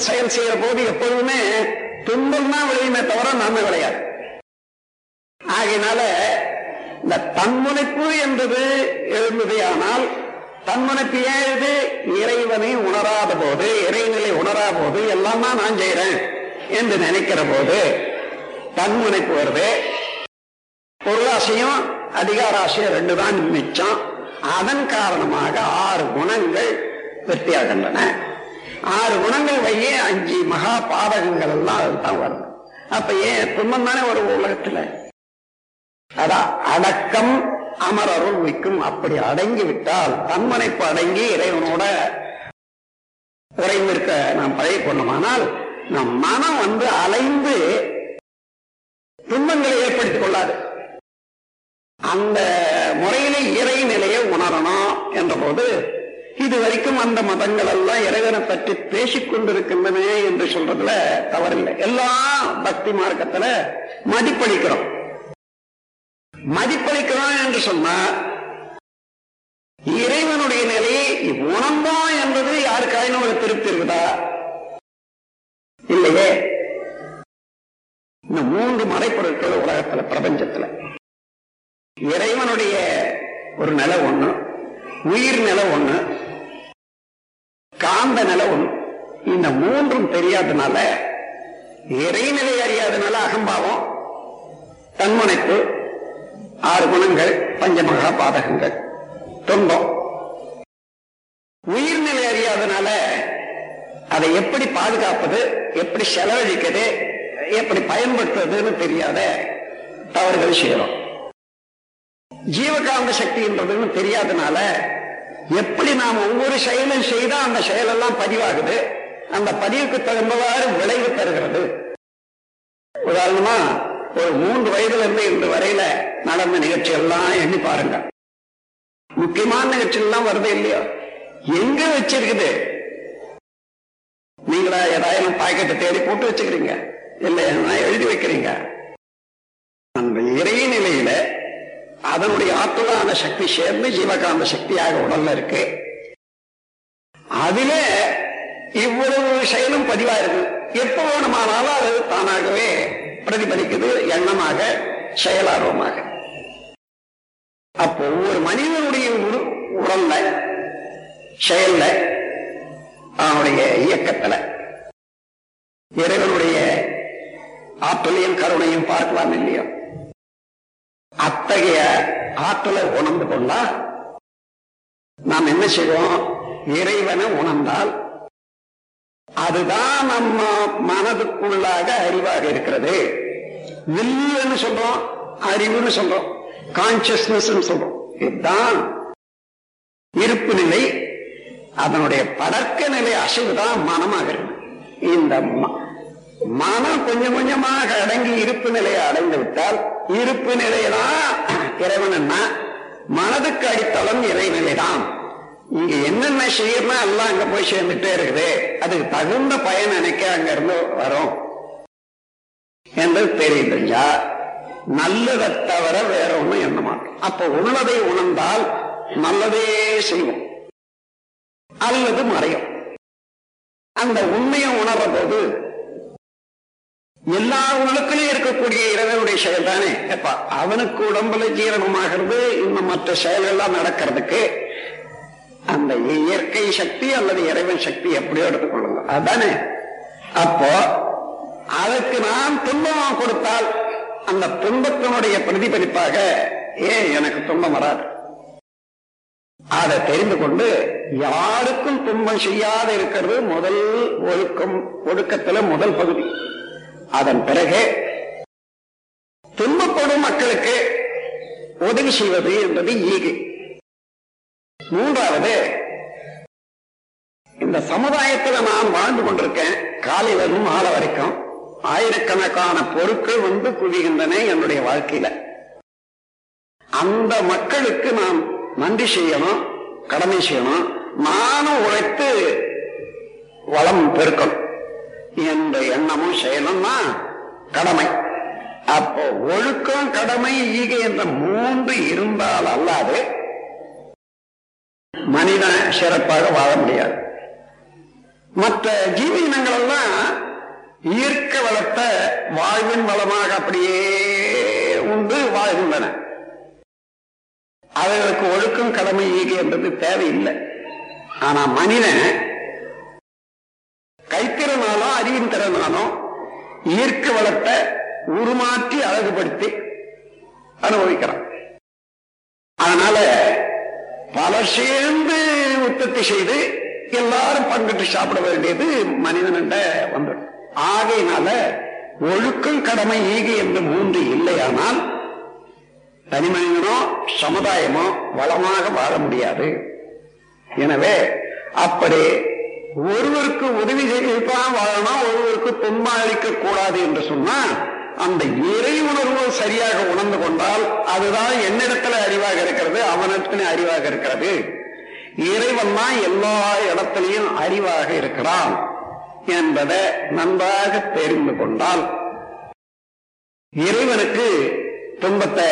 செயல் செய்யற போது எப்பொழுதுமே துன்பம் தான் விளையுமே தவிர நன்மை விளையாது. ஆகையினால இந்த தன்முனைப்பு என்பது எழுந்தது ஆனால் தன்முனைப்பு ஏது இது? இறைவனை உணராத போது இறைநிலை உணராத போது எல்லாம் தான் நான் செய்யறேன் என்று நினைக்கிற போது தன்முனைப்பு வருது. பொருளாசையும் அதிகாராசையும் ரெண்டு தான் மிச்சம். அதன் காரணமாக ஆறு குணங்கள் வெற்றியாகின்றன ஆறு குணங்கள் வையே அஞ்சு மகா பாதகங்கள் எல்லாம் அதுதான் வரும் அப்ப ஏன் துன்பம் தானே ஒரு உலகத்துல? அதான் அடக்கம் அமரருள் வைக்கும் அப்படி அடங்கி விட்டால் தன்மனைப்பு அடங்கி இறைவனோட உறைந்திருக்க நாம் பழைய கொண்டோமானால் நம் மனம் வந்து அலைந்து துன்பங்களை ஏற்படுத்திக் கொள்ளாது. அந்த முறையிலே இறை நிலையை உணரணும் என்ற போது இது வரைக்கும் அந்த மதங்கள் எல்லாம் இறைவனை பற்றி பேசிக் கொண்டிருக்கின்றன என்று சொல்றதுல தவறில்லை. எல்லாம் பக்தி மார்க்கத்துல மதிப்பளிக்கிறோம். மதிப்பளிக்கிறோம் என்று சொன்னா இறைவனுடைய நிலையை உணர்ந்தோம் என்பது யாருக்காயினும் ஒரு திருப்தி இருக்குதா? இல்லையே. இந்த மூன்று மறைப்பொருட்கள் உலகத்துல பிரபஞ்சத்துல. இறைவனுடைய ஒரு நிலை ஒண்ணு உயிர் நிலை ஒண்ணு காந்த நிலவும் இந்த மூன்றும் தெரியாதனால இறைநிலை அறியாதனால அகம்பாவம் தன்முனைப்பு ஆறு குணங்கள் பஞ்சமகா பாதகங்கள் துன்பம். உயிர்நிலை அறியாதனால அதை எப்படி பாதுகாப்பது எப்படி செலவழிக்கிறது எப்படி பயன்படுத்துறதுன்னு தெரியாத தவறுகள் செய்யறோம். ஜீவகாந்த சக்தின்றதுன்னு தெரியாதனால எப்படி நாம் ஒவ்வொரு செயலும் செய்தா அந்த செயலெல்லாம் பதிவாகுது? அந்த பதிவுக்கு தகுந்தவாறு விளைவு தருகிறது. உதாரணமா ஒரு மூன்று வயதுல இருந்து இன்று வரையில நடந்த நிகழ்ச்சி எல்லாம் எண்ணி பாருங்க முக்கியமான நிகழ்ச்சி எல்லாம் வருது இல்லையோ? எங்க வச்சிருக்குது? நீங்களா ஏதாவது பாக்கெட்டை தேடி போட்டு வச்சுக்கிறீங்க? இல்ல எழுதி வைக்கிறீங்க. அந்த இறைநிலையில அதனுடைய ஆத்மதான சக்தி சேர்ந்து ஜீவகாந்த சக்தியாக உடல்ல இருக்கு. அதிலே இவ்வளவு செயலும் பதிவாயிருக்கு. எப்ப வேணுமானாலும் அது தானாகவே பிரதிபலிக்குது எண்ணமாக செயலார்வமாக. அப்போ ஒவ்வொரு மனிதனுடைய உடல்ல செயல்ல அவனுடைய இயக்கத்துல இறைவனுடைய ஆற்றலையும் கருணையும் பார்க்கலாம் இல்லையோ? அத்தகைய ஆற்றலை உணர்ந்து கொண்டா நாம் என்ன செய்வோம்? இறைவனை உணர்ந்தால் அதுதான் நம்ம மனதுக்குள்ளாக அறிவாக இருக்கிறது. வில்லுன்னு சொல்றோம் அறிவுன்னு சொல்றோம் கான்சியஸ்னஸ் சொல்றோம். இதுதான் இருப்பு நிலை. அதனுடைய படக்க நிலை அசைவுதான் மனமாக இருக்கு. இந்த ம- மனம் கொஞ்சம் கொஞ்சமாக அடங்கி இருப்பு நிலையை அடைந்து விட்டால் இருப்பு நிலைதான் இறைவன் என்ன? மனதுக்கு அடித்தளம் இறைநிலைதான். இங்க என்னென்ன செய்யறோம் எல்லாம் அங்க போய் சேர்ந்துட்டே இருக்குது. அதுக்கு தகுந்த பயன் நினைக்க அங்க இருந்து வரும். என்று தெரியுதுங்களா நல்லதை தவிர வேற ஒண்ணும் எண்ண மாட்டோம். அப்ப உள்ளதை உணர்ந்தால் நல்லதே செய்வோம். அல்லது மறையும். அந்த உண்மையை உணர்ற போது எல்லா உள்ளுக்குள்ளேயும் இருக்கக்கூடிய இறைவனுடைய செயல் தானே எப்ப அவனுக்கு உடம்புல ஜீரணமாகிறது இன்னும் மற்ற செயல்கள்லாம் நடக்கிறதுக்கு அந்த இயற்கை சக்தி அல்லது இறைவன் சக்தி எப்படியோ எடுத்துக்கொள்ளுங்க. அதானே? அப்போ அதுக்கு நான் துன்பமாக கொடுத்தால் அந்த துன்பத்தினுடைய பிரதிபலிப்பாக ஏன் எனக்கு துன்பம் வராது? அதை தெரிந்து கொண்டு யாருக்கும் துன்பம் செய்யாத இருக்கிறது முதல் ஒழுக்கம் ஒழுக்கத்துல முதல் பகுதி. அதன் பிறகு துன்பப்படும் மக்களுக்கு உதவி செய்வது என்பது ஈகு மூன்றாவது இந்த சமுதாயத்துல நான் வாழ்ந்து கொண்டிருக்கேன். காலையிலும் மாலை வரைக்கும் ஆயிரக்கணக்கான பொருட்கள் வந்து குவிகின்றன என்னுடைய வாழ்க்கையில. அந்த மக்களுக்கு நாம் நன்றி செய்யணும் கடமை செய்யணும். நானும் உழைத்து வளம் பெருக்கணும். என்ற எண்ணமும் செயலும்னா கடமை. அப்போ ஒழுக்கம் கடமை ஈகை என்ற மூன்று இருந்தால் அல்லாது மனிதன் சிறப்பாக வாழ முடியாது. மற்ற ஜீவ இனங்கள் எல்லாம் ஈர்க்க வளத்தை வாழ்வின் வளமாக அப்படியே உண்டு வாழ்கின்றன. அவர்களுக்கு ஒழுக்கம் கடமை ஈகை என்பது தேவையில்லை. ஆனா மனிதன் கைத்திறனாலும் திறனாலும் ஈர்க்க வளத்தை உருமாற்றி அழகுபடுத்தி அனுபவிக்கிறான். அதனால பல சேர்ந்து உற்பத்தி செய்து எல்லாரும் பங்கிட்டு சாப்பிட வேண்டியது மனிதனிட வந்துடும். ஆகையினால ஒழுக்கம் கடமை ஈகை என்று மூன்று இல்லையானால் தனி மனிதனோ சமுதாயமோ வளமாக வாழ முடியாது. எனவே அப்படி ஒருவருக்கு உதவி செய்துதான் வாழணும் ஒருவருக்கு துன்பம் அளிக்க கூடாது என்று சொன்னா அந்த இறை உணர்வு சரியாக உணர்ந்து கொண்டால் அதுதான் என்னிடத்துல அறிவாக இருக்கிறது அவனிடத்துல அறிவாக இருக்கிறது. இறைவன் தான் எல்லா இடத்திலையும் அறிவாக இருக்கிறான் என்பதை நன்றாக தெரிந்து கொண்டால் இறைவனுக்கு துன்பத்தை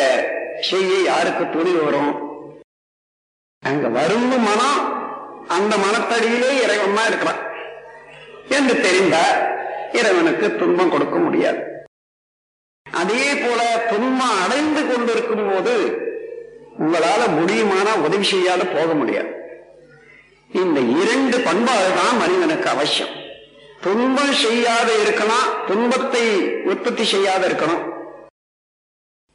செய்ய யாருக்கு துணிவு வரும்? அங்க வரும் மனம் அந்த மனத்தடியிலே இறைவன் தான் இருக்கிறான். என்று தெரிந்தால் இறைவனுக்கு துன்பம் கொடுக்க முடியாது. அதே போல துன்பம் அடைந்து கொண்டிருக்கும் போது உங்களால முடியுமான உதவி செய்யாத போக முடியாது. இந்த இரண்டு பண்பாடு தான் மனிதனுக்கு அவசியம். துன்பம் செய்யாத இருக்கணும் துன்பத்தை உற்பத்தி செய்யாத இருக்கணும்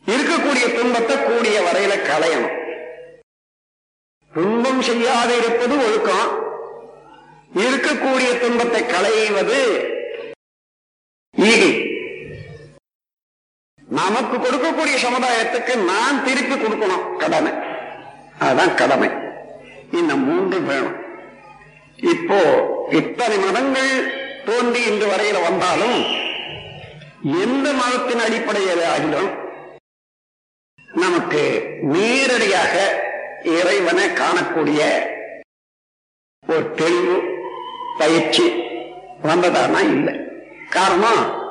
இருக்கக்கூடிய துன்பத்தை கூடிய வரையில களையணும். துன்பம் செய்யாத இருப்பது ஒழுக்கம். இருக்கக்கூடிய துன்பத்தை களைவது ஈகை நமக்கு கொடுக்கக்கூடிய சமுதாயத்துக்கு நான் திருப்பி கொடுக்கணும். கடமை. அதுதான் கடமை. இந்த மூன்று வேணும். இப்போ இத்தனை மதங்கள் தோன்றி இன்று வரையில வந்தாலும் எந்த மதத்தின் அடிப்படையில் ஆகிலும் நமக்கு நேரடியாக இறைவனை காணக்கூடிய ஒரு தெளிவு பயிற்சி வந்ததானா? இல்லை. காரணம்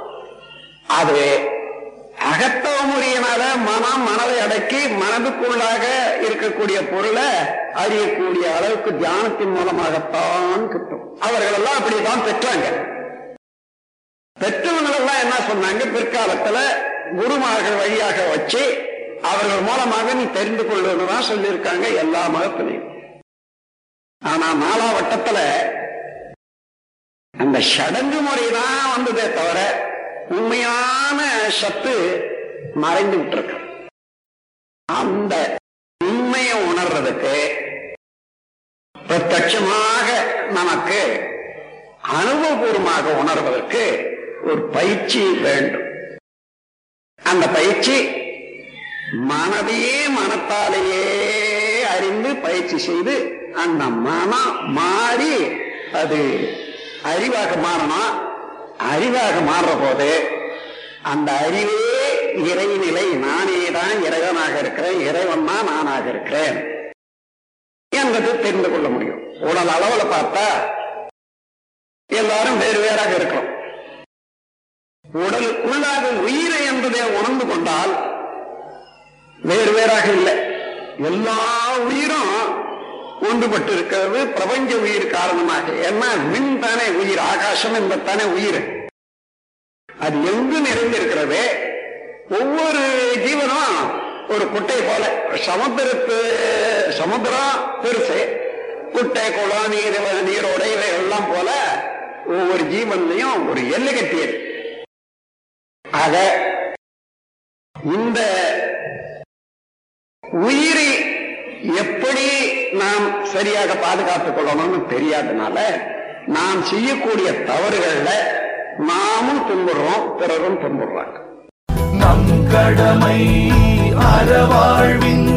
அது அகத்தவ முறையினால மனம் மனதை அடக்கி மனதுக்குள்ளாக இருக்கக்கூடிய பொருளை அறியக்கூடிய அளவுக்கு தியானத்தின் மூலமாகத்தான் கிட்டும். அவர்கள் எல்லாம் அப்படிதான் பெற்றாங்க. பெற்றவர்கள் எல்லாம் என்ன சொன்னாங்க? பிற்காலத்துல குருமார்கள் வழியாக வச்சு அவர்கள் மூலமாக நீ தெரிந்து கொள்வதுதான் சொல்லியிருக்காங்க எல்லா மதத்திலையும். ஆனா நாலாவட்டத்துல அந்த சடங்கு முறைதான் வந்ததே தவிர உண்மையான சத்து மறைந்து விட்டுருக்கு. அந்த உண்மையை உணர்றதுக்கு பிரத்யட்சமாக நமக்கு அனுபவபூர்வமாக உணர்வதற்கு ஒரு பயிற்சி வேண்டும். அந்த பயிற்சி மனதையே மனத்தாலேயே அறிந்து பயிற்சி செய்து அந்த மனம் மாறி அது அறிவாக மாறணும்? அறிவாக மாறுற போது அந்த அறிவே இறைநிலை நானே தான் இறைவனாக இருக்கிறேன் இறைவன் தான் நானாக இருக்கிறேன் என்பது தெரிந்து கொள்ள முடியும். உடல் அளவுல பார்த்தா எல்லாரும் வேறு வேறாக இருக்கிறோம் உடலுக்குள்ளாக உயிரை என்பதை உணர்ந்து கொண்டால் வேறு வேறாக இல்லை. எல்லா உயிரும் ஒன்றுபட்டு இருக்கிறது பிரபஞ்ச உயிர் காரணமாக. ஏன்னா மின் தானே உயிர் ஆகாசம் என்பதானே உயிர். அது எங்கு நிறைந்திருக்கிறது ஒவ்வொரு ஜீவனும் ஒரு குட்டை போல. சமுத்திரத்து சமுத்திரம் பெருசு. குட்டை குளம் நீர் நீரோடை இவைகள்லாம் போல ஒவ்வொரு ஜீவன்லையும் ஒரு எல்லை கட்டியது. ஆக இந்த உயிரை எப்படி நாம் சரியாக பாதுகாத்துக் கொள்ளணும்னு தெரியாதனால நாம் செய்யக்கூடிய தவறுகள்ல நாமும் துன்புறோம் பிறரும் துன்புறாங்க நம் கடமை அறவாழ்வின்